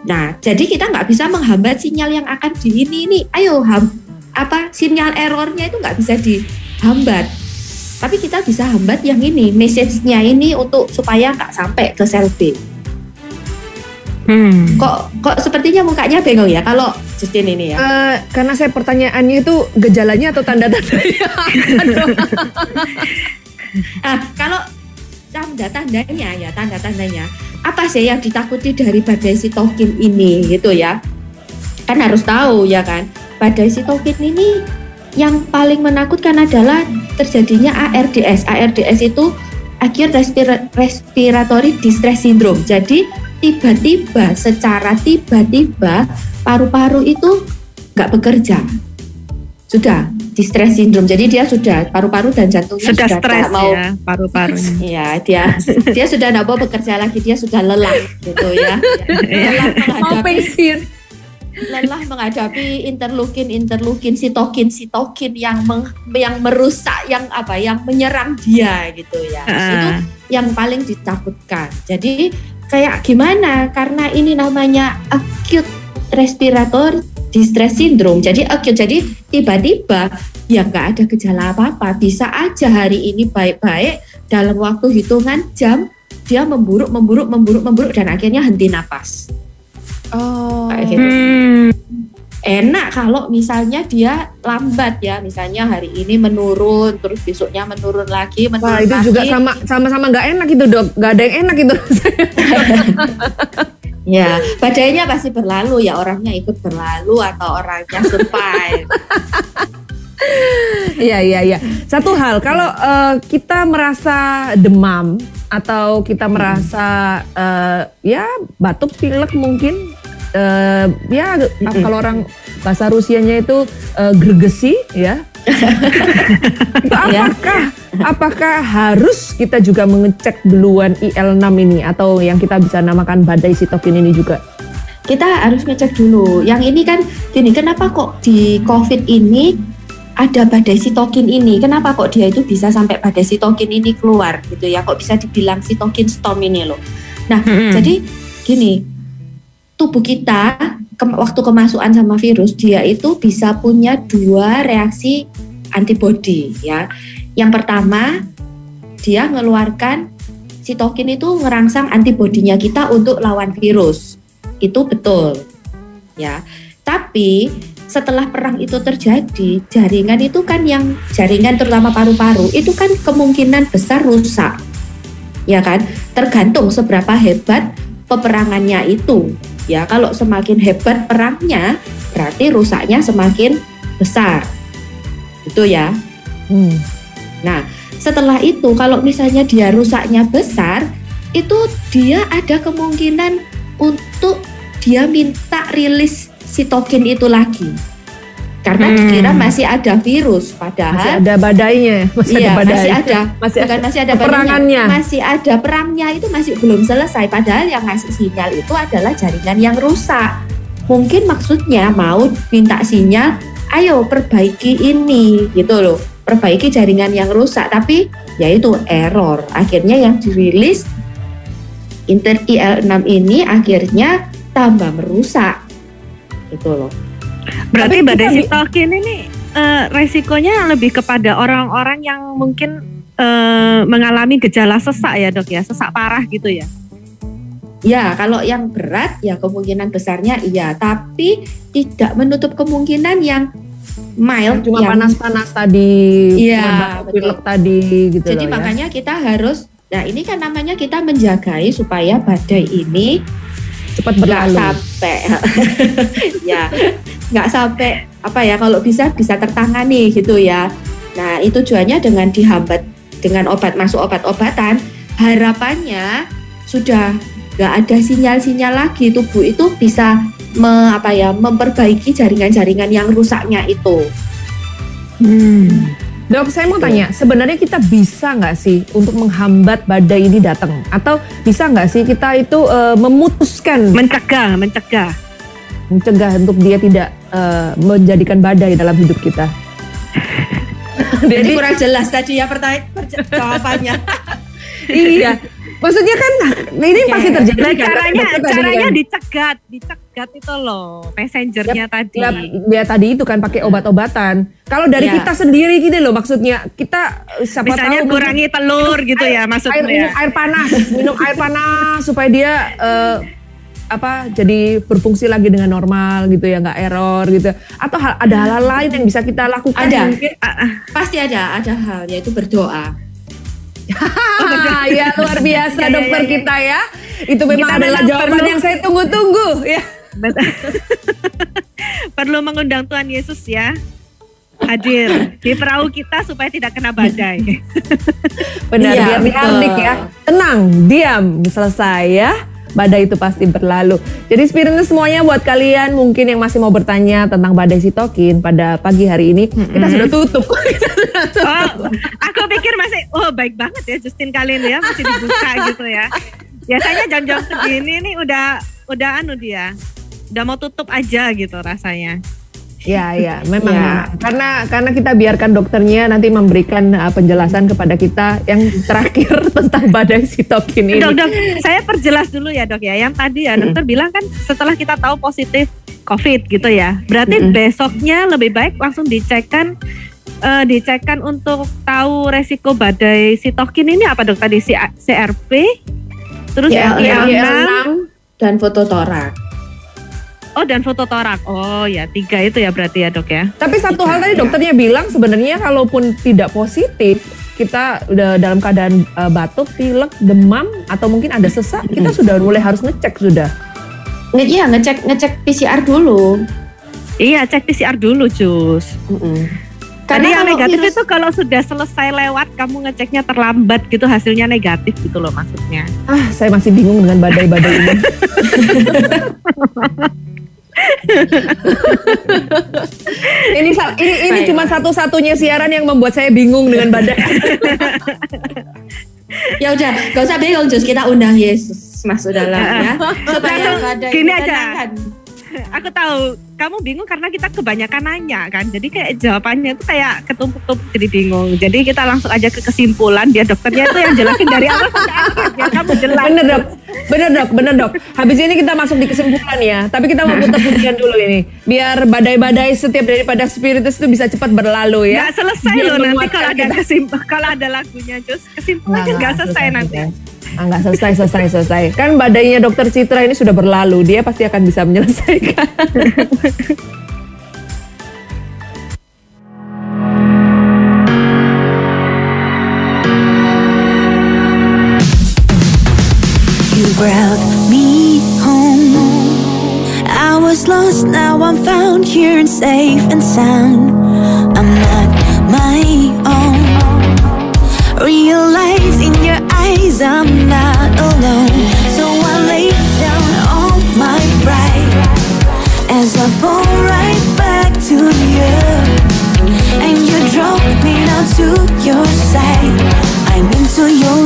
Nah, jadi kita nggak bisa menghambat sinyal yang akan di ini ini. Ayo ham, apa sinyal errornya itu nggak bisa dihambat. Tapi kita bisa hambat yang ini, message-nya ini untuk supaya nggak sampai ke sel B. Hmm. Kok kok sepertinya mukanya bengong ya kalau Justin ini ya. Eh, karena saya pertanyaannya itu gejalanya atau tanda-tandanya? Ah, kalau tanda-tandanya ya, tanda-tandanya apa sih yang ditakuti dari badai sitokin ini gitu ya? Kan harus tahu ya kan. Badai sitokin ini yang paling menakutkan adalah terjadinya ARDS. ARDS itu acute respira- respiratory distress syndrome. Jadi tiba-tiba secara tiba-tiba paru-paru itu nggak bekerja. Sudah distress syndrome. Jadi dia sudah paru-paru dan jantungnya Sudah sudah, stres mau ya paru-parunya. Iya, dia dia sudah tidak mau bekerja lagi, dia sudah lelah gitu ya. lelah Mau menghadapi lelah menghadapi interleukin interleukin sitokin sitokin yang meng- yang merusak yang apa yang menyerang dia gitu ya. Itu Ah. yang paling ditakutkan. Jadi kayak gimana? Karena ini namanya acute respiratory distress syndrome. Jadi acute, jadi tiba-tiba ya nggak ada gejala apa-apa. Bisa aja hari ini baik-baik dalam waktu hitungan jam dia memburuk, memburuk, memburuk, memburuk dan akhirnya henti napas. Oh. Kayak gitu. Hmm. Enak kalau misalnya dia lambat ya, misalnya hari ini menurun, terus besoknya menurun lagi, menurun Wah itu lagi. juga sama sama-sama nggak enak itu dok, nggak ada yang enak itu. Ya, badainya pasti berlalu ya orangnya ikut berlalu atau orangnya survive. Iya iya iya. Satu hal kalau eh, kita merasa demam atau kita merasa eh, ya batuk pilek mungkin eh, ya Mm-mm. kalau orang bahasa Rusianya itu eh, gregesi ya. Ya. apakah apakah harus kita juga mengecek duluan IL6 ini atau yang kita bisa namakan badai sitokin ini juga? Kita harus ngecek dulu. Yang ini kan gini, kenapa kok di COVID ini ada badai sitokin ini? Kenapa kok dia itu bisa sampai badai sitokin ini keluar gitu ya? Kok bisa dibilang sitokin storm ini loh? Nah, Mm-mm. Jadi gini, tubuh kita ke- waktu kemasukan sama virus dia itu bisa punya dua reaksi antibodi ya. Yang pertama dia mengeluarkan sitokin itu ngerangsang antibodinya kita untuk lawan virus. Itu betul. Ya. Tapi setelah perang itu terjadi, jaringan itu kan yang jaringan terutama paru-paru itu kan kemungkinan besar rusak. Ya kan? Tergantung seberapa hebat peperangannya itu. Ya, kalau semakin hebat perangnya, berarti rusaknya semakin besar. Itu ya. Hmm. Nah, setelah itu kalau misalnya dia rusaknya besar, itu dia ada kemungkinan untuk dia minta rilis sitokin itu lagi. Karena Hmm. dikira masih ada virus, Masih padahal ada badainya, masih iya ada badai. masih ada, Masih bukan masih ada peperangannya. badainya, masih ada perangnya itu masih belum selesai. Padahal yang ngasih sinyal itu adalah jaringan yang rusak. Mungkin maksudnya mau minta sinyal, ayo perbaiki ini gitu loh, perbaiki jaringan yang rusak. Tapi yaitu error. Akhirnya yang dirilis inter IL6 ini akhirnya tambah merusak gitu loh. Berarti badai sitokin ini eh, resikonya lebih kepada orang-orang yang mungkin eh, mengalami gejala sesak ya dok ya, sesak parah gitu ya. Ya, kalau yang berat ya kemungkinan besarnya iya, tapi tidak menutup kemungkinan yang mild cuma yang panas-panas tadi, Iya, pilek tadi gitu Jadi loh ya. makanya kita harus Nah, ini kan namanya kita menjagai supaya badai ini cepat berlalu. sampai ya, nggak sampai apa ya kalau bisa bisa tertangani gitu ya. Nah, itu tujuannya dengan dihambat dengan obat masuk obat-obatan, harapannya sudah nggak ada sinyal-sinyal lagi tubuh itu bisa me, apa ya memperbaiki jaringan-jaringan yang rusaknya itu. Hmm. Dok, saya mau Gitu. tanya, sebenarnya kita bisa nggak sih untuk menghambat badai ini datang? Atau bisa nggak sih kita itu eh, memutuskan? Mencegah, mencegah. mencegah untuk dia tidak eh, menjadikan badai dalam hidup kita? Jadi Jadi kurang jelas tadi ya pertanyaan jawabannya. iya, maksudnya kan nah, ini pasti terjadi. Nah, kan? caranya Betul caranya kan? dicegat, dicegat itu loh messengernya tadi. Ya, ya tadi itu kan pakai obat-obatan. Kalau dari Ya. kita sendiri gitu loh maksudnya kita eh, siapa Misalnya tahu kurangi telur gitu ya air, maksudnya. minum air panas, minum air panas supaya dia eh, apa jadi berfungsi lagi dengan normal gitu ya nggak error gitu. Atau hal, ada hal-hal lain yang bisa kita lakukan Ada. mungkin. Pasti ada, ada hal yaitu berdoa. Ah, ya luar biasa Ya, ya, dokter ya, ya. kita ya. Itu memang Kita adalah jawaban perlu- yang saya tunggu-tunggu ya. Perlu mengundang Tuhan Yesus ya hadir di perahu kita supaya tidak kena badai. Benar, Iya, biar dihardik ya. Tenang, diam, selesai ya. Badai itu pasti berlalu. Jadi spiritnya semuanya buat kalian mungkin yang masih mau bertanya tentang badai sitokin pada pagi hari ini, kita sudah tutup. Oh, aku pikir masih oh baik banget ya Justin kali ini ya masih dibuka gitu ya. Biasanya jam-jam segini nih udah udah anu dia. Udah mau tutup aja gitu rasanya. Ya, ya, memang. Ya. Karena karena kita biarkan dokternya nanti memberikan uh, penjelasan kepada kita yang terakhir tentang badai sitokin ini. Dok, dok, saya perjelas dulu ya dok ya. Yang tadi ya dokter bilang kan setelah kita tahu positif COVID gitu ya. Berarti besoknya lebih baik langsung dicekkan eh, dicekkan untuk tahu resiko badai sitokin ini apa dok tadi CRP terus Ya, yang ya, enam Dan foto torak. Oh dan foto torak oh ya tiga itu ya berarti ya dok ya Tapi satu hal tadi Iya. dokternya bilang sebenarnya kalaupun tidak positif, kita udah dalam keadaan uh, batuk, pilek, demam atau mungkin ada sesak, kita sudah mulai harus ngecek sudah. Nge iya ngecek ngecek PCR dulu. iya cek PCR dulu Jus Tadi yang negatif virus- itu kalau sudah selesai lewat kamu ngeceknya terlambat gitu hasilnya negatif gitu loh maksudnya. Ah, saya masih bingung dengan badai-badai ini. ini ini ini Baik. cuma satu-satunya siaran yang membuat saya bingung dengan badai. Ya udah, gak usah bingung Jus, kita undang Yesus masuk dalam ya. Supaya Langsung badai gini aja. Aku tahu kamu bingung karena kita kebanyakan nanya kan. Jadi kayak jawabannya itu kayak ketumpuk-tumpuk jadi bingung. Jadi kita langsung aja ke kesimpulan dia dokternya itu yang jelasin dari awal sampai akhir biar kamu jelas. bener dok, bener dok, bener dok. Habis ini kita masuk di kesimpulan ya. Tapi kita mau putar putar dulu ini, biar badai-badai setiap daripada spiritus itu bisa cepat berlalu ya. Nggak selesai Biar loh nanti kalau ada kita. kesimpulan kalau ada lagunya Jus kesimpulannya nggak selesai nanti. Ah, nggak selesai, selesai, selesai. Kan badainya dokter Citra ini sudah berlalu. Dia pasti akan bisa menyelesaikan. You brought me home. I was lost, now I'm found here and safe and sound. I'm not my own. Realize in your eyes I'm 爱面所有。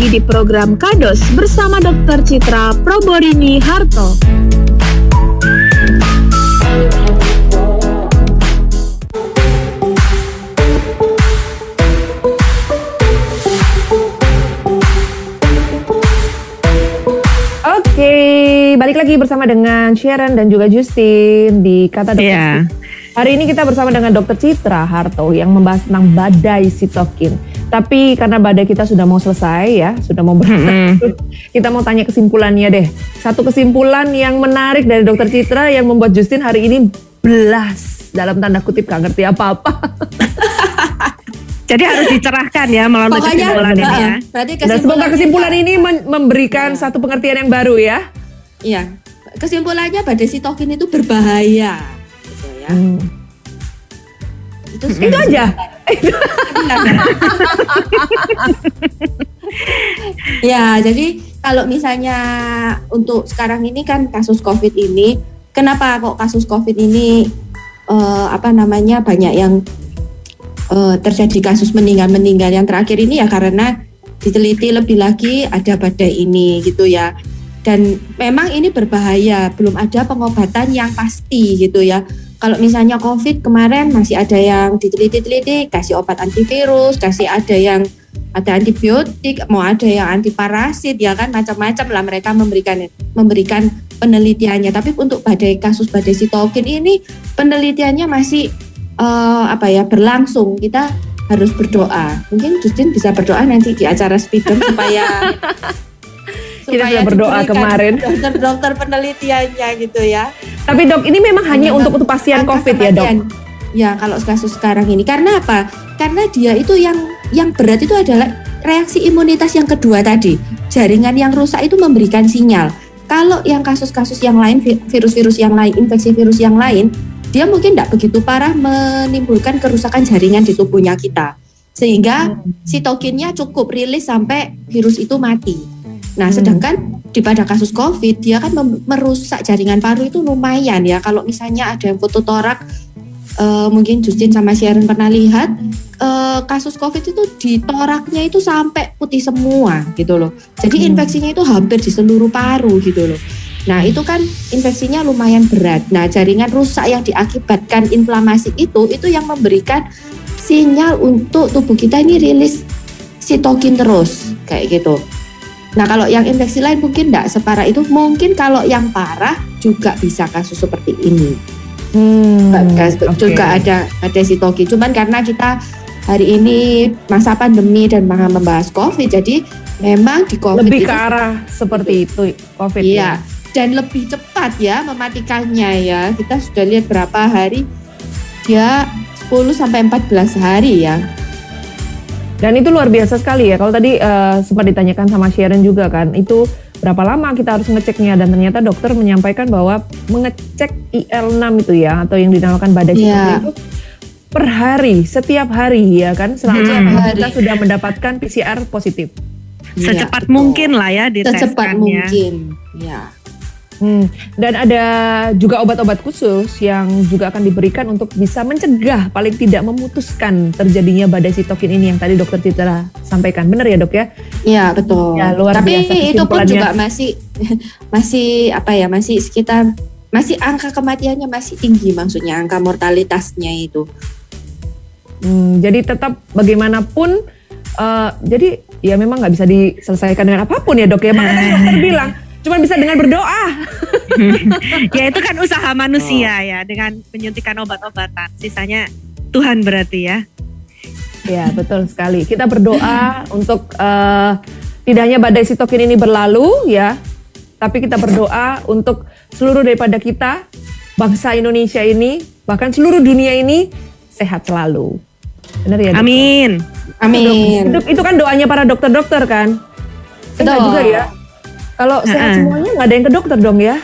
Lagi di program Kados bersama Dr. Citra Proborini Harto. Oke, balik lagi bersama dengan Sharon dan juga Justin di Kata Dokter. Iya. Hari ini kita bersama dengan Dokter Citra Harto yang membahas tentang badai sitokin. Tapi karena badai kita sudah mau selesai ya, sudah mau berakhir, kita mau tanya kesimpulannya deh. Satu kesimpulan yang menarik dari Dokter Citra yang membuat Justin hari ini belas dalam tanda kutip gak ngerti apa-apa. Jadi harus dicerahkan ya melalui Pokoknya kesimpulan ini ya. berarti Dan semoga kesimpulan ini men- memberikan Iya. satu pengertian yang baru ya. Iya. Kesimpulannya badai sitokin itu berbahaya. Gitu ya. Hmm. Itu, Itu aja. ya, jadi kalau misalnya untuk sekarang ini kan kasus COVID ini, kenapa kok kasus COVID ini eh, apa namanya banyak yang eh, terjadi kasus meninggal-meninggal yang terakhir ini ya karena diteliti lebih lagi ada badai ini gitu ya. Dan memang ini berbahaya, belum ada pengobatan yang pasti gitu ya. Kalau misalnya COVID kemarin masih ada yang diteliti-teliti kasih obat antivirus, kasih ada yang ada antibiotik, mau ada yang antiparasit ya kan macam-macam lah mereka memberikan memberikan penelitiannya. Tapi untuk badai kasus badai sitokin ini penelitiannya masih eh, apa ya berlangsung. Kita harus berdoa. Mungkin Justin bisa berdoa nanti di acara speedem supaya Kita sudah berdoa kemarin. dokter-dokter penelitiannya gitu ya. Tapi dok, ini memang hanya Hanya untuk untuk pasien COVID ya dok. Ya kalau kasus sekarang ini karena apa? Karena dia itu yang yang berat itu adalah reaksi imunitas yang kedua tadi. Jaringan yang rusak itu memberikan sinyal. Kalau yang kasus-kasus yang lain, vi- virus-virus yang lain, infeksi virus yang lain, dia mungkin tidak begitu parah menimbulkan kerusakan jaringan di tubuhnya kita. Sehingga sitokinnya cukup rilis sampai virus itu mati. Nah, Hmm. sedangkan di pada kasus COVID dia kan merusak jaringan paru itu lumayan ya. Kalau misalnya ada yang foto torak, eh, mungkin Justin sama Sharon pernah lihat eh, kasus COVID itu di toraknya itu sampai putih semua gitu loh. Jadi Hmm. infeksinya itu hampir di seluruh paru gitu loh. Nah itu kan infeksinya lumayan berat. Nah jaringan rusak yang diakibatkan inflamasi itu itu yang memberikan sinyal untuk tubuh kita ini rilis sitokin terus kayak gitu. Nah kalau yang infeksi lain mungkin tidak separah itu. Mungkin kalau yang parah juga bisa kasus seperti ini. Hmm, Gas- oke. Juga ada ada sitokin. Cuman karena kita hari ini masa pandemi dan membahas COVID, jadi memang di COVID lebih ke arah seperti itu COVID Iya, ya. dan lebih cepat ya mematikannya ya. Kita sudah lihat berapa hari dia 10 sampai 14 hari ya. Dan itu luar biasa sekali ya. Kalau tadi eh, sempat ditanyakan sama Sharon juga kan, itu berapa lama kita harus ngeceknya dan ternyata dokter menyampaikan bahwa mengecek IL6 itu ya atau yang dinamakan badai sitokin itu per hari, setiap hari ya kan selama Hmm. kita sudah mendapatkan PCR positif. Iya, Secepat betul. mungkin lah ya diteskannya. Secepat mungkin. Ya. Hmm, Dan ada juga obat-obat khusus yang juga akan diberikan untuk bisa mencegah paling tidak memutuskan terjadinya badai sitokin ini yang tadi dokter Citra sampaikan. Benar ya dok ya? Iya, betul. Ya, luar Tapi biasa itu pun juga masih masih apa ya? Masih sekitar masih angka kematiannya masih tinggi maksudnya angka mortalitasnya itu. Hmm, jadi tetap bagaimanapun, eh, jadi ya memang nggak bisa diselesaikan dengan apa pun ya dok ya. Makanya dokter bilang cuma bisa dengan berdoa. ya itu kan usaha manusia ya dengan penyuntikan obat-obatan. Sisanya Tuhan berarti ya. Ya betul sekali. Kita berdoa untuk eh, tidak hanya badai sitokin ini berlalu ya, tapi kita berdoa untuk seluruh daripada kita, bangsa Indonesia ini, bahkan seluruh dunia ini sehat selalu. Benar ya? Dok? Amin. Amin. Itu, itu kan doanya para dokter-dokter kan? Enggak Betul. juga ya. Kalau sehat semuanya nggak ada yang ke dokter dong ya?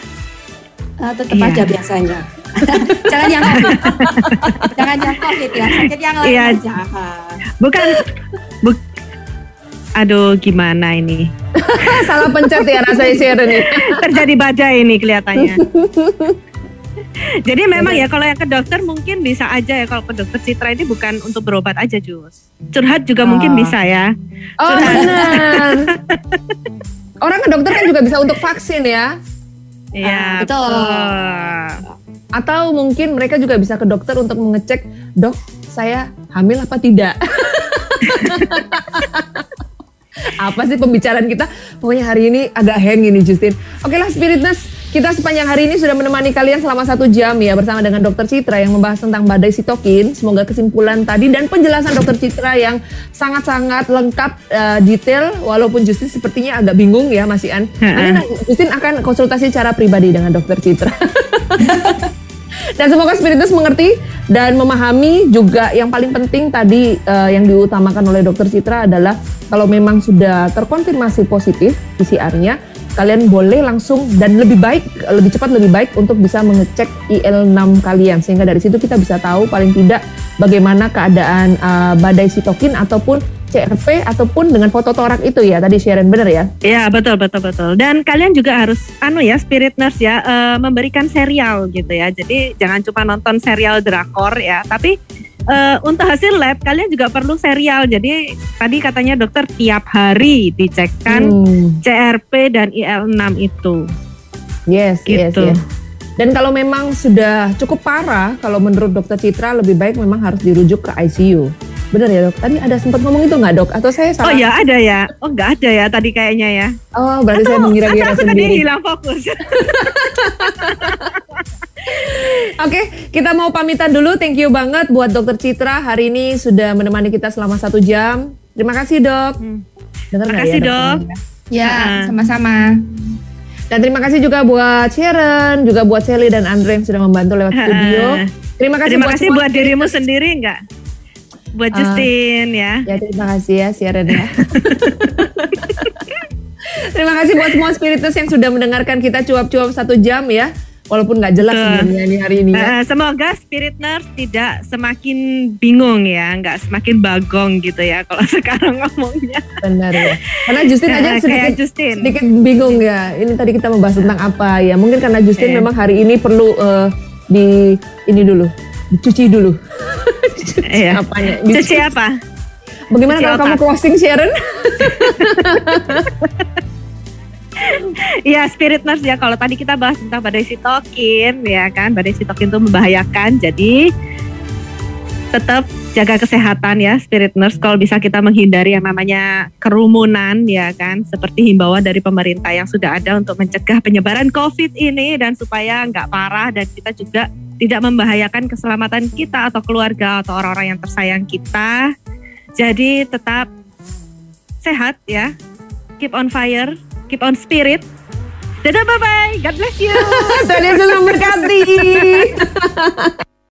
Eh, tetap Iya. ada biasanya. Jangan yang COVID. Jangan yang COVID ya. Sakit yang lain Iya. aja. Bukan bu- Aduh gimana ini? Salah pencet ya rasanya Sharon ini. Terjadi badai ini kelihatannya. Jadi memang ya kalau yang ke dokter mungkin bisa aja ya kalau ke dokter Citra ini bukan untuk berobat aja Jus. Curhat juga mungkin Ah. bisa ya. Oh benar. Orang ke dokter kan juga bisa untuk vaksin ya. Iya. betul. Atau mungkin mereka juga bisa ke dokter untuk mengecek, dok saya hamil apa tidak. apa sih pembicaraan kita? Pokoknya hari ini agak hang ini Justin. Oke lah Spiritness, kita sepanjang hari ini sudah menemani kalian selama satu jam ya bersama dengan Dokter Citra yang membahas tentang badai sitokin. Semoga kesimpulan tadi dan penjelasan Dokter Citra yang sangat-sangat lengkap, eh, detail, walaupun Justin sepertinya agak bingung ya Mas Ian. Nanti Justin akan konsultasi secara pribadi dengan Dokter Citra. Dan semoga Spiritus mengerti dan memahami juga yang paling penting tadi eh, yang diutamakan oleh Dokter Citra adalah kalau memang sudah terkonfirmasi positif PCR-nya, kalian boleh langsung dan lebih baik, lebih cepat lebih baik untuk bisa mengecek IL6 kalian sehingga dari situ kita bisa tahu paling tidak bagaimana keadaan eh, badai sitokin ataupun CRP ataupun dengan foto torak itu ya tadi Sharon bener ya? Iya betul betul betul. Dan kalian juga harus anu ya spirit nurse ya eh, memberikan serial gitu ya. Jadi jangan cuma nonton serial drakor ya, tapi eh, untuk hasil lab kalian juga perlu serial. Jadi tadi katanya dokter tiap hari dicekkan Hmm. CRP dan IL6 itu. Yes, yes, Gitu. yes. Dan kalau memang sudah cukup parah, kalau menurut dokter Citra lebih baik memang harus dirujuk ke ICU. Bener ya dok? Tadi ada sempat ngomong itu nggak dok? Atau saya Oh salah? ya ada ya. Oh nggak ada ya tadi kayaknya ya. Oh berarti saya Atau mengira-ngira aku tadi sendiri. hilang fokus. Oke, kita mau pamitan dulu. Thank you banget buat dokter Citra hari ini sudah menemani kita selama satu jam. Terima kasih dok. Hmm. Dengar nggak Makasih, ya, Dok. Ya, Ah. sama-sama. Dan terima kasih juga buat Sharon, juga buat Sally dan Andre yang sudah membantu lewat studio. Terima kasih Terima buat kasih buat dirimu sendiri enggak? Buat Ah. Justin ya. Ya terima kasih ya Sharon ya. terima kasih buat semua spiritus yang sudah mendengarkan kita cuap-cuap satu jam ya. Walaupun nggak jelas Betul. sebenarnya ini hari ini ya. Eh, semoga spirit nurse tidak semakin bingung ya, nggak semakin bagong gitu ya kalau sekarang ngomongnya. Benar ya. Karena Justin aja Eh, sedikit, Justin. sedikit bingung ya. Ini tadi kita membahas tentang apa ya. Mungkin karena Justin Eh. memang hari ini perlu eh, di ini dulu, dicuci dulu. Iya. Apanya? Cuci apa? Bagaimana cuci kalau kamu otak. closing Sharon? Iya spirit nurse ya. Kalau tadi kita bahas tentang badai sitokin ya kan, badai sitokin itu membahayakan. Jadi tetap jaga kesehatan ya spirit nurse. Kalau bisa kita menghindari yang namanya kerumunan ya kan, seperti himbauan dari pemerintah yang sudah ada untuk mencegah penyebaran COVID ini dan supaya nggak parah dan kita juga tidak membahayakan keselamatan kita atau keluarga atau orang-orang yang tersayang kita. Jadi tetap sehat ya. Keep on fire, keep on spirit. Dadah bye bye. God bless you. Tuhan Yesus memberkati.